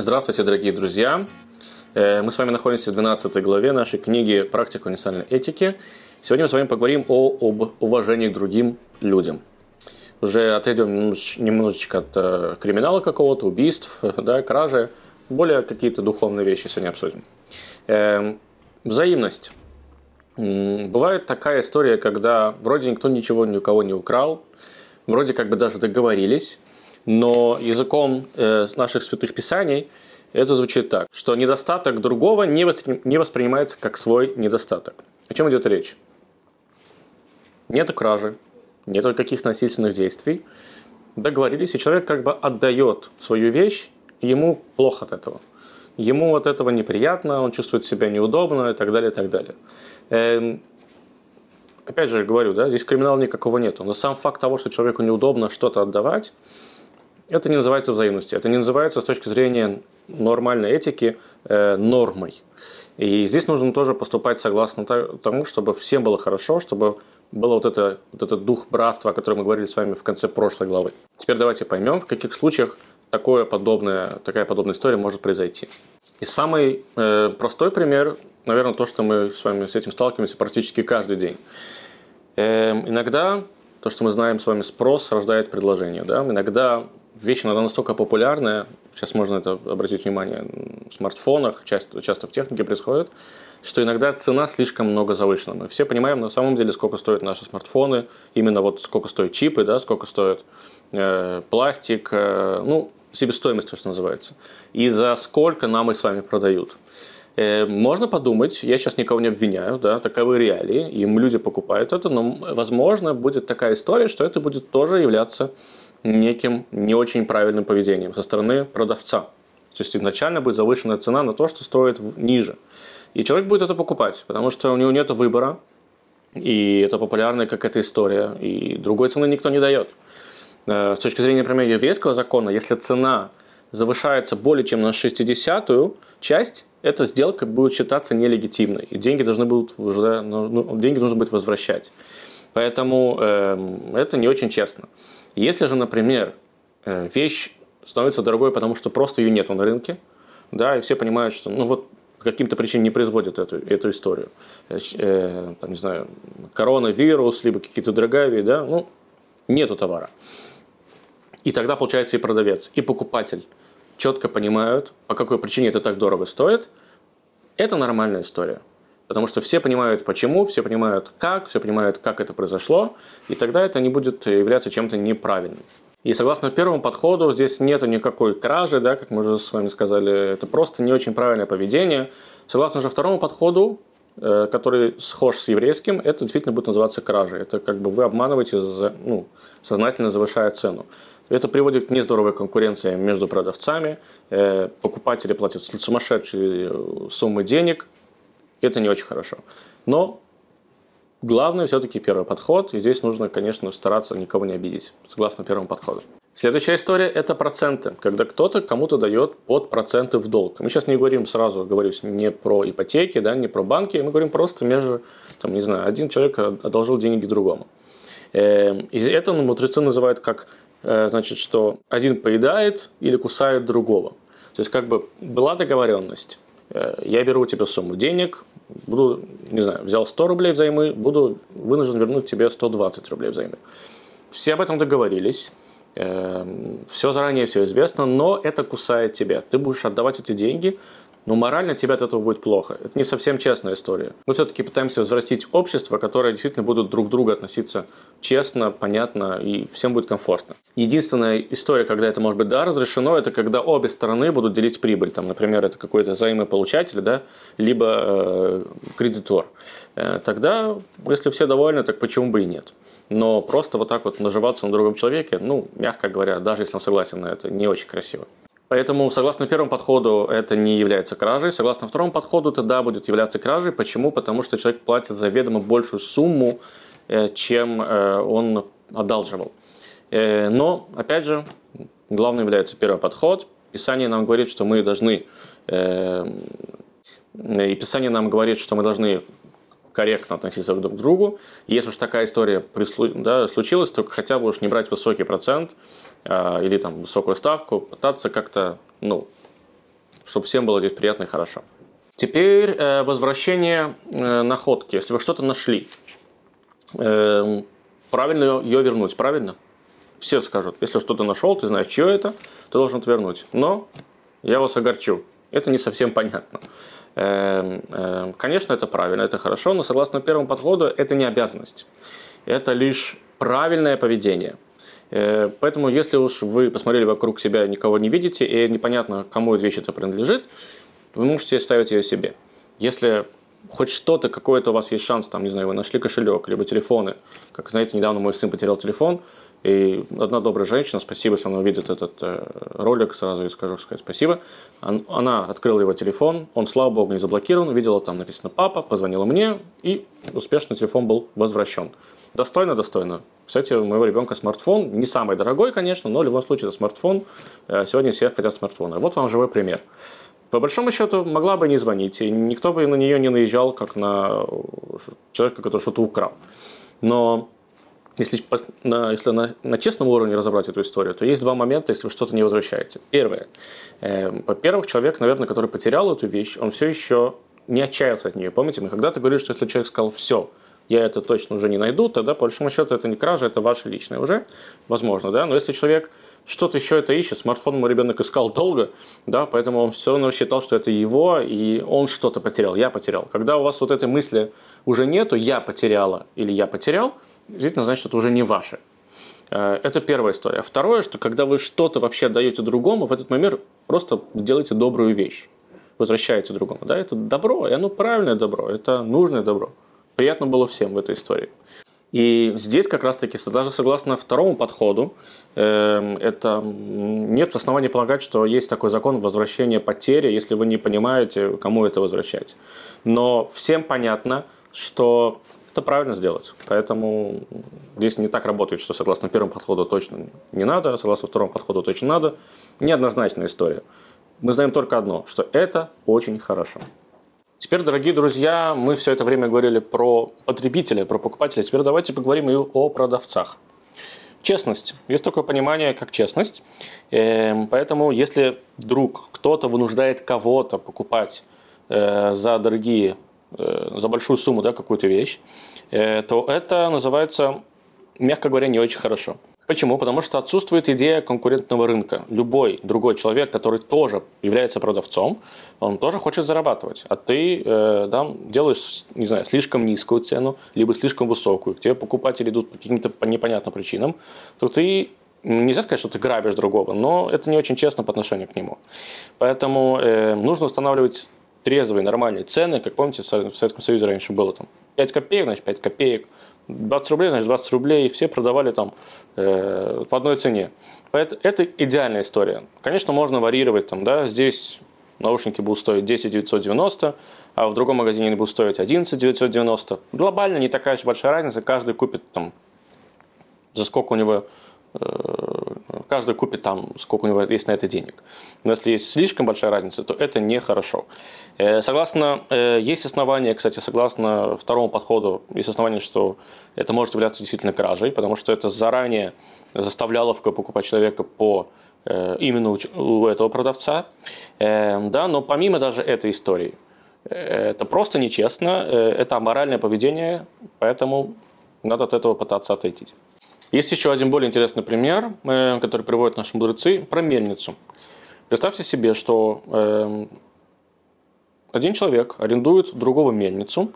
Здравствуйте, дорогие друзья! Э, мы с вами находимся в 12 главе нашей книги «Практика универсальной этики». Сегодня мы с вами поговорим о, об уважении к другим людям. Уже отойдем немножечко от э, криминала какого-то, убийств, да, кражи. Более какие-то духовные вещи сегодня обсудим. Э, взаимность. Бывает такая история, когда вроде никто ничего ни у кого не украл, вроде как бы даже договорились, но языком э, наших святых писаний это звучит так, что недостаток другого не, воспри... не воспринимается как свой недостаток. О чем идет речь? Нет кражи, нет каких-то насильственных действий. Договорились, и человек как бы отдает свою вещь, и ему плохо от этого. Ему от этого неприятно, он чувствует себя неудобно и так далее, и так далее. Эм, опять же говорю, да, здесь криминала никакого нету. Но сам факт того, что человеку неудобно что-то отдавать, это не называется взаимностью. Это не называется с точки зрения нормальной этики э, нормой. И здесь нужно тоже поступать согласно тому, чтобы всем было хорошо, чтобы был вот, это, вот этот дух братства, о котором мы говорили с вами в конце прошлой главы. Теперь давайте поймем, в каких случаях такое подобное, такая подобная история может произойти. И самый э, простой пример, наверное, то, что мы с вами с этим сталкиваемся практически каждый день. Э, иногда то, что мы знаем с вами, спрос рождает предложение. Да? Иногда вещь иногда настолько популярная, сейчас можно это обратить внимание, в смартфонах, часто, часто в технике происходит, что иногда цена слишком много завышена. Мы все понимаем на самом деле, сколько стоят наши смартфоны, именно вот сколько стоят чипы, да, сколько стоит э, пластик, э, ну, себестоимость, то, что называется, и за сколько нам их с вами продают. Э, можно подумать, я сейчас никого не обвиняю, да, таковы реалии, им люди покупают это, но, возможно, будет такая история, что это будет тоже являться неким не очень правильным поведением со стороны продавца. То есть изначально будет завышенная цена на то, что стоит ниже. И человек будет это покупать, потому что у него нет выбора, и это популярная какая-то история, и другой цены никто не дает. Э, с точки зрения, например, еврейского закона, если цена завышается более чем на 60-ю часть, эта сделка будет считаться нелегитимной, и деньги должны будут уже, ну, ну деньги нужно будет возвращать. Поэтому э, это не очень честно. Если же, например, э, вещь становится дорогой, потому что просто ее нету на рынке, да, и все понимают, что, ну вот, каким-то причинам не производят эту, эту историю. Э, э там, не знаю, коронавирус, либо какие-то дороговые, да, ну, нету товара. И тогда, получается, и продавец, и покупатель четко понимают, по какой причине это так дорого стоит. Это нормальная история. Потому что все понимают почему, все понимают как, все понимают, как это произошло, и тогда это не будет являться чем-то неправильным. И согласно первому подходу, здесь нет никакой кражи, да, как мы уже с вами сказали, это просто не очень правильное поведение. Согласно же второму подходу, э, который схож с еврейским, это действительно будет называться кражей. Это как бы вы обманываете, ну, сознательно завышая цену. Это приводит к нездоровой конкуренции между продавцами. Э, покупатели платят сумасшедшие суммы денег – это не очень хорошо. Но главное все-таки первый подход, и здесь нужно, конечно, стараться никого не обидеть, согласно первому подходу. Следующая история – это проценты, когда кто-то кому-то дает под проценты в долг. Мы сейчас не говорим сразу, говорю, не про ипотеки, да, не про банки, мы говорим просто между, там, не знаю, один человек одолжил деньги другому. Эм, и это мудрецы называют как, э, значит, что один поедает или кусает другого. То есть, как бы была договоренность, я беру у тебя сумму денег, буду, не знаю, взял 100 рублей взаймы, буду вынужден вернуть тебе 120 рублей взаймы. Все об этом договорились, э, все заранее все известно, но это кусает тебя. Ты будешь отдавать эти деньги, но морально тебе от этого будет плохо. Это не совсем честная история. Мы все-таки пытаемся взрастить общество, которое действительно будут друг к другу относиться честно, понятно и всем будет комфортно. Единственная история, когда это может быть да, разрешено, это когда обе стороны будут делить прибыль. Там, например, это какой-то взаимополучатель, да, либо э, кредитор. Э, тогда, если все довольны, так почему бы и нет? Но просто вот так вот наживаться на другом человеке, ну, мягко говоря, даже если он согласен на это, не очень красиво. Поэтому, согласно первому подходу, это не является кражей. Согласно второму подходу, это да, будет являться кражей. Почему? Потому что человек платит заведомо большую сумму, э, чем э, он одалживал. Э, но, опять же, главным является первый подход. Писание нам говорит, что мы должны... И Писание нам говорит, что мы должны корректно относиться друг к другу. Если уж такая история прислу... да, случилась, то хотя бы уж не брать высокий процент э, или там высокую ставку, пытаться как-то, ну, чтобы всем было здесь приятно и хорошо. Теперь э, возвращение э, находки. Если вы что-то нашли, э, правильно ее вернуть, правильно? Все скажут, если что-то нашел, ты знаешь, что это, ты должен это вернуть. Но я вас огорчу. Это не совсем понятно. Эм, эм, конечно, это правильно, это хорошо, но согласно первому подходу это не обязанность. Это лишь правильное поведение. Э, поэтому, если уж вы посмотрели вокруг себя, никого не видите, и непонятно, кому эта вещь это принадлежит, вы можете оставить ее себе. Если хоть что-то, какой-то у вас есть шанс, там, не знаю, вы нашли кошелек, либо телефоны. Как знаете, недавно мой сын потерял телефон, и одна добрая женщина, спасибо, если она увидит этот э, ролик, сразу ей скажу сказать спасибо. Она открыла его телефон, он, слава богу, не заблокирован, видела там написано «папа», позвонила мне, и успешно телефон был возвращен. Достойно, достойно. Кстати, у моего ребенка смартфон, не самый дорогой, конечно, но в любом случае это смартфон. Э, сегодня все хотят смартфоны. Вот вам живой пример. По большому счету, могла бы не звонить, и никто бы на нее не наезжал, как на человека, который что-то украл. Но если, на, если на, на честном уровне разобрать эту историю, то есть два момента, если вы что-то не возвращаете. Первое. Э, во-первых, человек, наверное, который потерял эту вещь, он все еще не отчаялся от нее. Помните, мы когда-то говорили, что если человек сказал «все», я это точно уже не найду, тогда, по большому счету, это не кража, это ваше личное уже, возможно, да, но если человек что-то еще это ищет, смартфон мой ребенок искал долго, да, поэтому он все равно считал, что это его, и он что-то потерял, я потерял. Когда у вас вот этой мысли уже нету, я потеряла или я потерял, действительно значит, что это уже не ваше. Э, это первая история. Второе, что когда вы что-то вообще даете другому, в этот момент просто делаете добрую вещь. Возвращаете другому. Да? Это добро, и оно правильное добро, это нужное добро. Приятно было всем в этой истории. И здесь как раз-таки, даже согласно второму подходу, эм, это нет оснований полагать, что есть такой закон возвращения потери, если вы не понимаете, кому это возвращать. Но всем понятно, что это правильно сделать. Поэтому здесь не так работает, что согласно первому подходу точно не надо, а согласно второму подходу точно надо. Неоднозначная история. Мы знаем только одно, что это очень хорошо. Теперь, дорогие друзья, мы все это время говорили про потребителя, про покупателя. Теперь давайте поговорим и о продавцах. Честность. Есть такое понимание, как честность. Эм, поэтому, если вдруг кто-то вынуждает кого-то покупать э, за дорогие за большую сумму да, какую-то вещь, э, то это называется, мягко говоря, не очень хорошо. Почему? Потому что отсутствует идея конкурентного рынка. Любой другой человек, который тоже является продавцом, он тоже хочет зарабатывать. А ты э, да, делаешь, не знаю, слишком низкую цену, либо слишком высокую, к тебе покупатели идут по каким-то непонятным причинам, то ты Нельзя сказать, что ты грабишь другого, но это не очень честно по отношению к нему. Поэтому э, нужно устанавливать трезвые, нормальные цены. Как помните, в Советском Союзе раньше было там 5 копеек, значит 5 копеек. 20 рублей, значит 20 рублей. Все продавали там э, по одной цене. Поэтому это идеальная история. Конечно, можно варьировать там, да, здесь наушники будут стоить 10 990, а в другом магазине они будут стоить 11 990. Глобально не такая уж большая разница, каждый купит там за сколько у него Э, каждый купит там, сколько у него есть на это денег. Но если есть слишком большая разница, то это нехорошо. Э, согласно, э, есть основания, кстати, согласно второму подходу, есть основания, что это может являться действительно кражей, потому что это заранее заставляло покупать человека по именно у этого продавца. Да, но помимо даже этой истории, это просто нечестно, это аморальное поведение, поэтому надо от этого пытаться отойти. Есть еще один более интересный пример, э, который приводят наши мудрецы, про мельницу. Представьте себе, что эм, один человек арендует другого мельницу,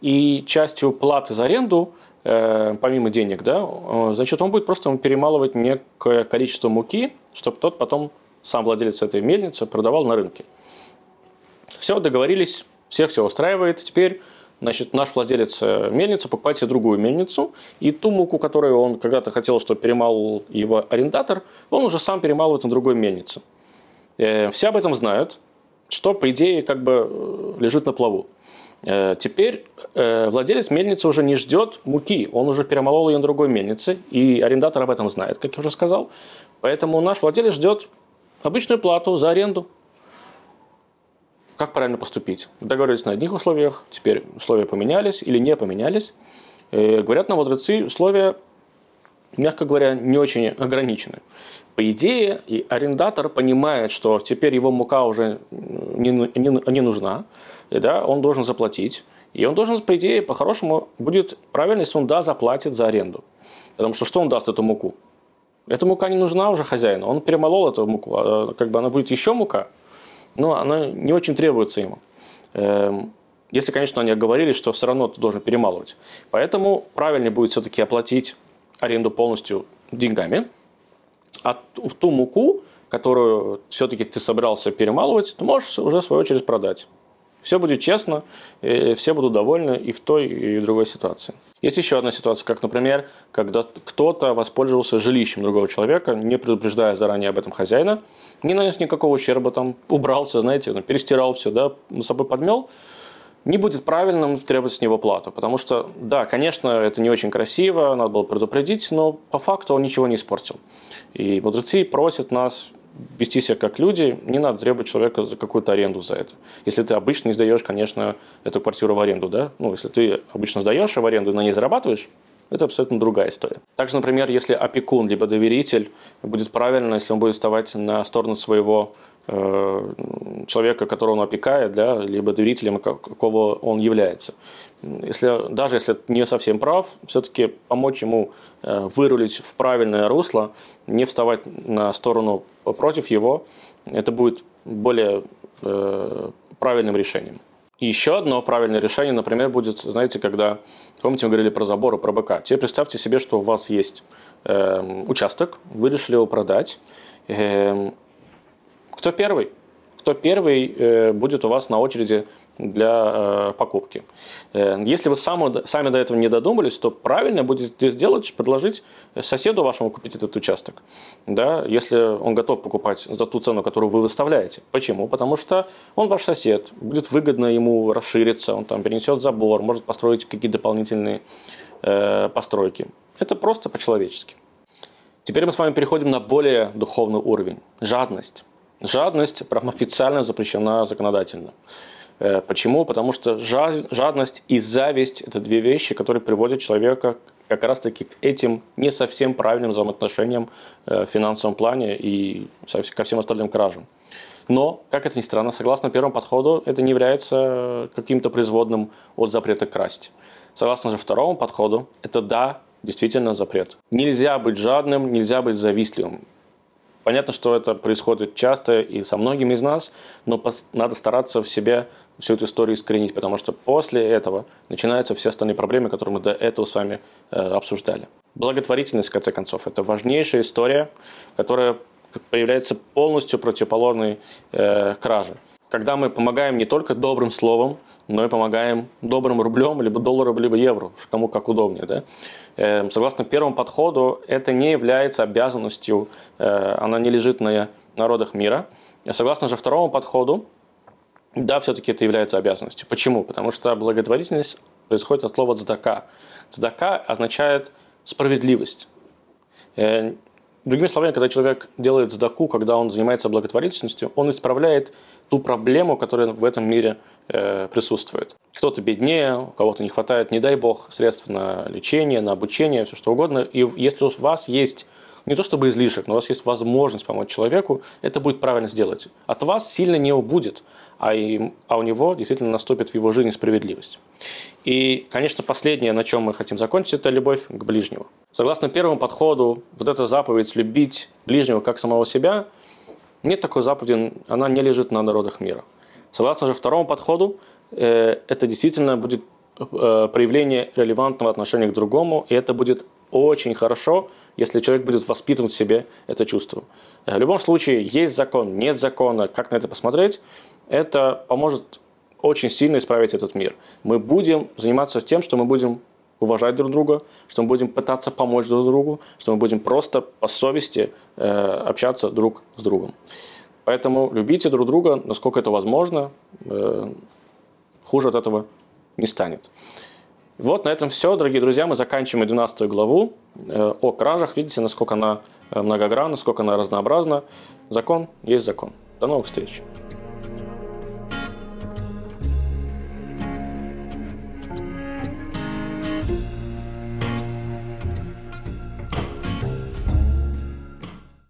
и частью платы за аренду, э, помимо денег, да, значит, он будет просто перемалывать некое количество муки, чтобы тот потом, сам владелец этой мельницы, продавал на рынке. Все, договорились, всех все устраивает. Теперь Значит, наш владелец э, мельницы покупает себе другую мельницу, и ту муку, которую он когда-то хотел, чтобы перемалывал его арендатор, он уже сам перемалывает на другой мельнице. Э, все об этом знают, что, по идее, как бы э, лежит на плаву. Теперь владелец мельницы уже не ждет муки, он уже перемолол ее на другой мельнице, и арендатор об этом знает, как я уже сказал. Поэтому наш владелец ждет обычную плату за аренду. Как правильно поступить? Договорились на одних условиях, теперь условия поменялись или не поменялись. И э, говорят нам мудрецы, условия мягко говоря, не очень ограничены. По идее, и арендатор понимает, что теперь его мука уже не, не, не нужна, и, да, он должен заплатить. И он должен, по идее, по-хорошему, будет правильно, если он да, заплатит за аренду. Потому что что он даст эту муку? Эта мука не нужна уже хозяину. Он перемолол эту муку. А, как бы она будет еще мука, но она не очень требуется ему. Эм, если, конечно, они говорили, что все равно ты должен перемалывать. Поэтому правильнее будет все-таки оплатить аренду полностью деньгами, а ту муку, которую все-таки ты собирался перемалывать, ты можешь уже в свою очередь продать. Все будет честно, все будут довольны и в той, и в другой ситуации. Есть еще одна ситуация, как, например, когда кто-то воспользовался жилищем другого человека, не предупреждая заранее об этом хозяина, не нанес никакого ущерба, там, убрался, знаете, перестирал все, да, с собой подмел, не будет правильным требовать с него плату. Потому что, да, конечно, это не очень красиво, надо было предупредить, но по факту он ничего не испортил. И мудрецы просят нас вести себя как люди, не надо требовать человека за какую-то аренду за это. Если ты обычно не сдаешь, конечно, эту квартиру в аренду, да, ну, если ты обычно сдаешь в аренду и на ней зарабатываешь, это абсолютно другая история. Также, например, если опекун либо доверитель, будет правильно, если он будет вставать на сторону своего человека, которого он опекает, да, либо доверителем, какого он является. Если, даже если не совсем прав, все-таки помочь ему э, вырулить в правильное русло, не вставать на сторону против его, это будет более э, правильным решением. Еще одно правильное решение, например, будет, знаете, когда, помните, мы говорили про забор и про БК. Теперь представьте себе, что у вас есть э, участок, вы решили его продать. Э, кто первый? Кто первый э, будет у вас на очереди для э, покупки. Э, если вы сами, сами до этого не додумались, то правильно будет сделать, предложить соседу вашему купить этот участок. Да, если он готов покупать за ту цену, которую вы выставляете. Почему? Потому что он ваш сосед, будет выгодно ему расшириться, он там перенесет забор, может построить какие-то дополнительные э, постройки. Это просто по-человечески. Теперь мы с вами переходим на более духовный уровень. Жадность. Жадность прям официально запрещена законодательно. Э, почему? Потому что жадность и зависть – это две вещи, которые приводят человека как раз-таки к этим не совсем правильным взаимоотношениям э, в финансовом плане и ко всем остальным кражам. Но, как это ни странно, согласно первому подходу, это не является каким-то производным от запрета красть. Согласно же второму подходу, это да, действительно запрет. Нельзя быть жадным, нельзя быть завистливым. Понятно, что это происходит часто и со многими из нас, но надо стараться в себе всю эту историю искоренить, потому что после этого начинаются все остальные проблемы, которые мы до этого с вами э, обсуждали. Благотворительность, в конце концов, это важнейшая история, которая появляется полностью противоположной э, краже. Когда мы помогаем не только добрым словом, но и помогаем добрым рублем, либо долларом, либо евро, кому как удобнее. Да? Э, согласно первому подходу, это не является обязанностью, э, она не лежит на народах мира. Согласно же второму подходу, да, все-таки это является обязанностью. Почему? Потому что благотворительность происходит от слова «цдака». «Цдака» означает справедливость. Э, другими словами, когда человек делает цдаку, когда он занимается благотворительностью, он исправляет ту проблему, которая в этом мире э, присутствует. Кто-то беднее, у кого-то не хватает, не дай бог, средств на лечение, на обучение, все что угодно. И если у вас есть не то чтобы излишек, но у вас есть возможность помочь человеку, это будет правильно сделать. От вас сильно не убудет а, и, а у него действительно наступит в его жизни справедливость. И, конечно, последнее, на чем мы хотим закончить, это любовь к ближнему. Согласно первому подходу, вот эта заповедь любить ближнего как самого себя, нет такой заповеди, она не лежит на народах мира. Согласно же второму подходу, э, это действительно будет э, проявление релевантного отношения к другому, и это будет очень хорошо, если человек будет воспитывать в себе это чувство. В любом случае, есть закон, нет закона, как на это посмотреть, это поможет очень сильно исправить этот мир. Мы будем заниматься тем, что мы будем уважать друг друга, что мы будем пытаться помочь друг другу, что мы будем просто по совести э, общаться друг с другом. Поэтому любите друг друга, насколько это возможно, э, хуже от этого не станет. Вот на этом все, дорогие друзья, мы заканчиваем 12 главу э, о кражах. Видите, насколько она э, многогранна, насколько она разнообразна. Закон есть закон. До новых встреч.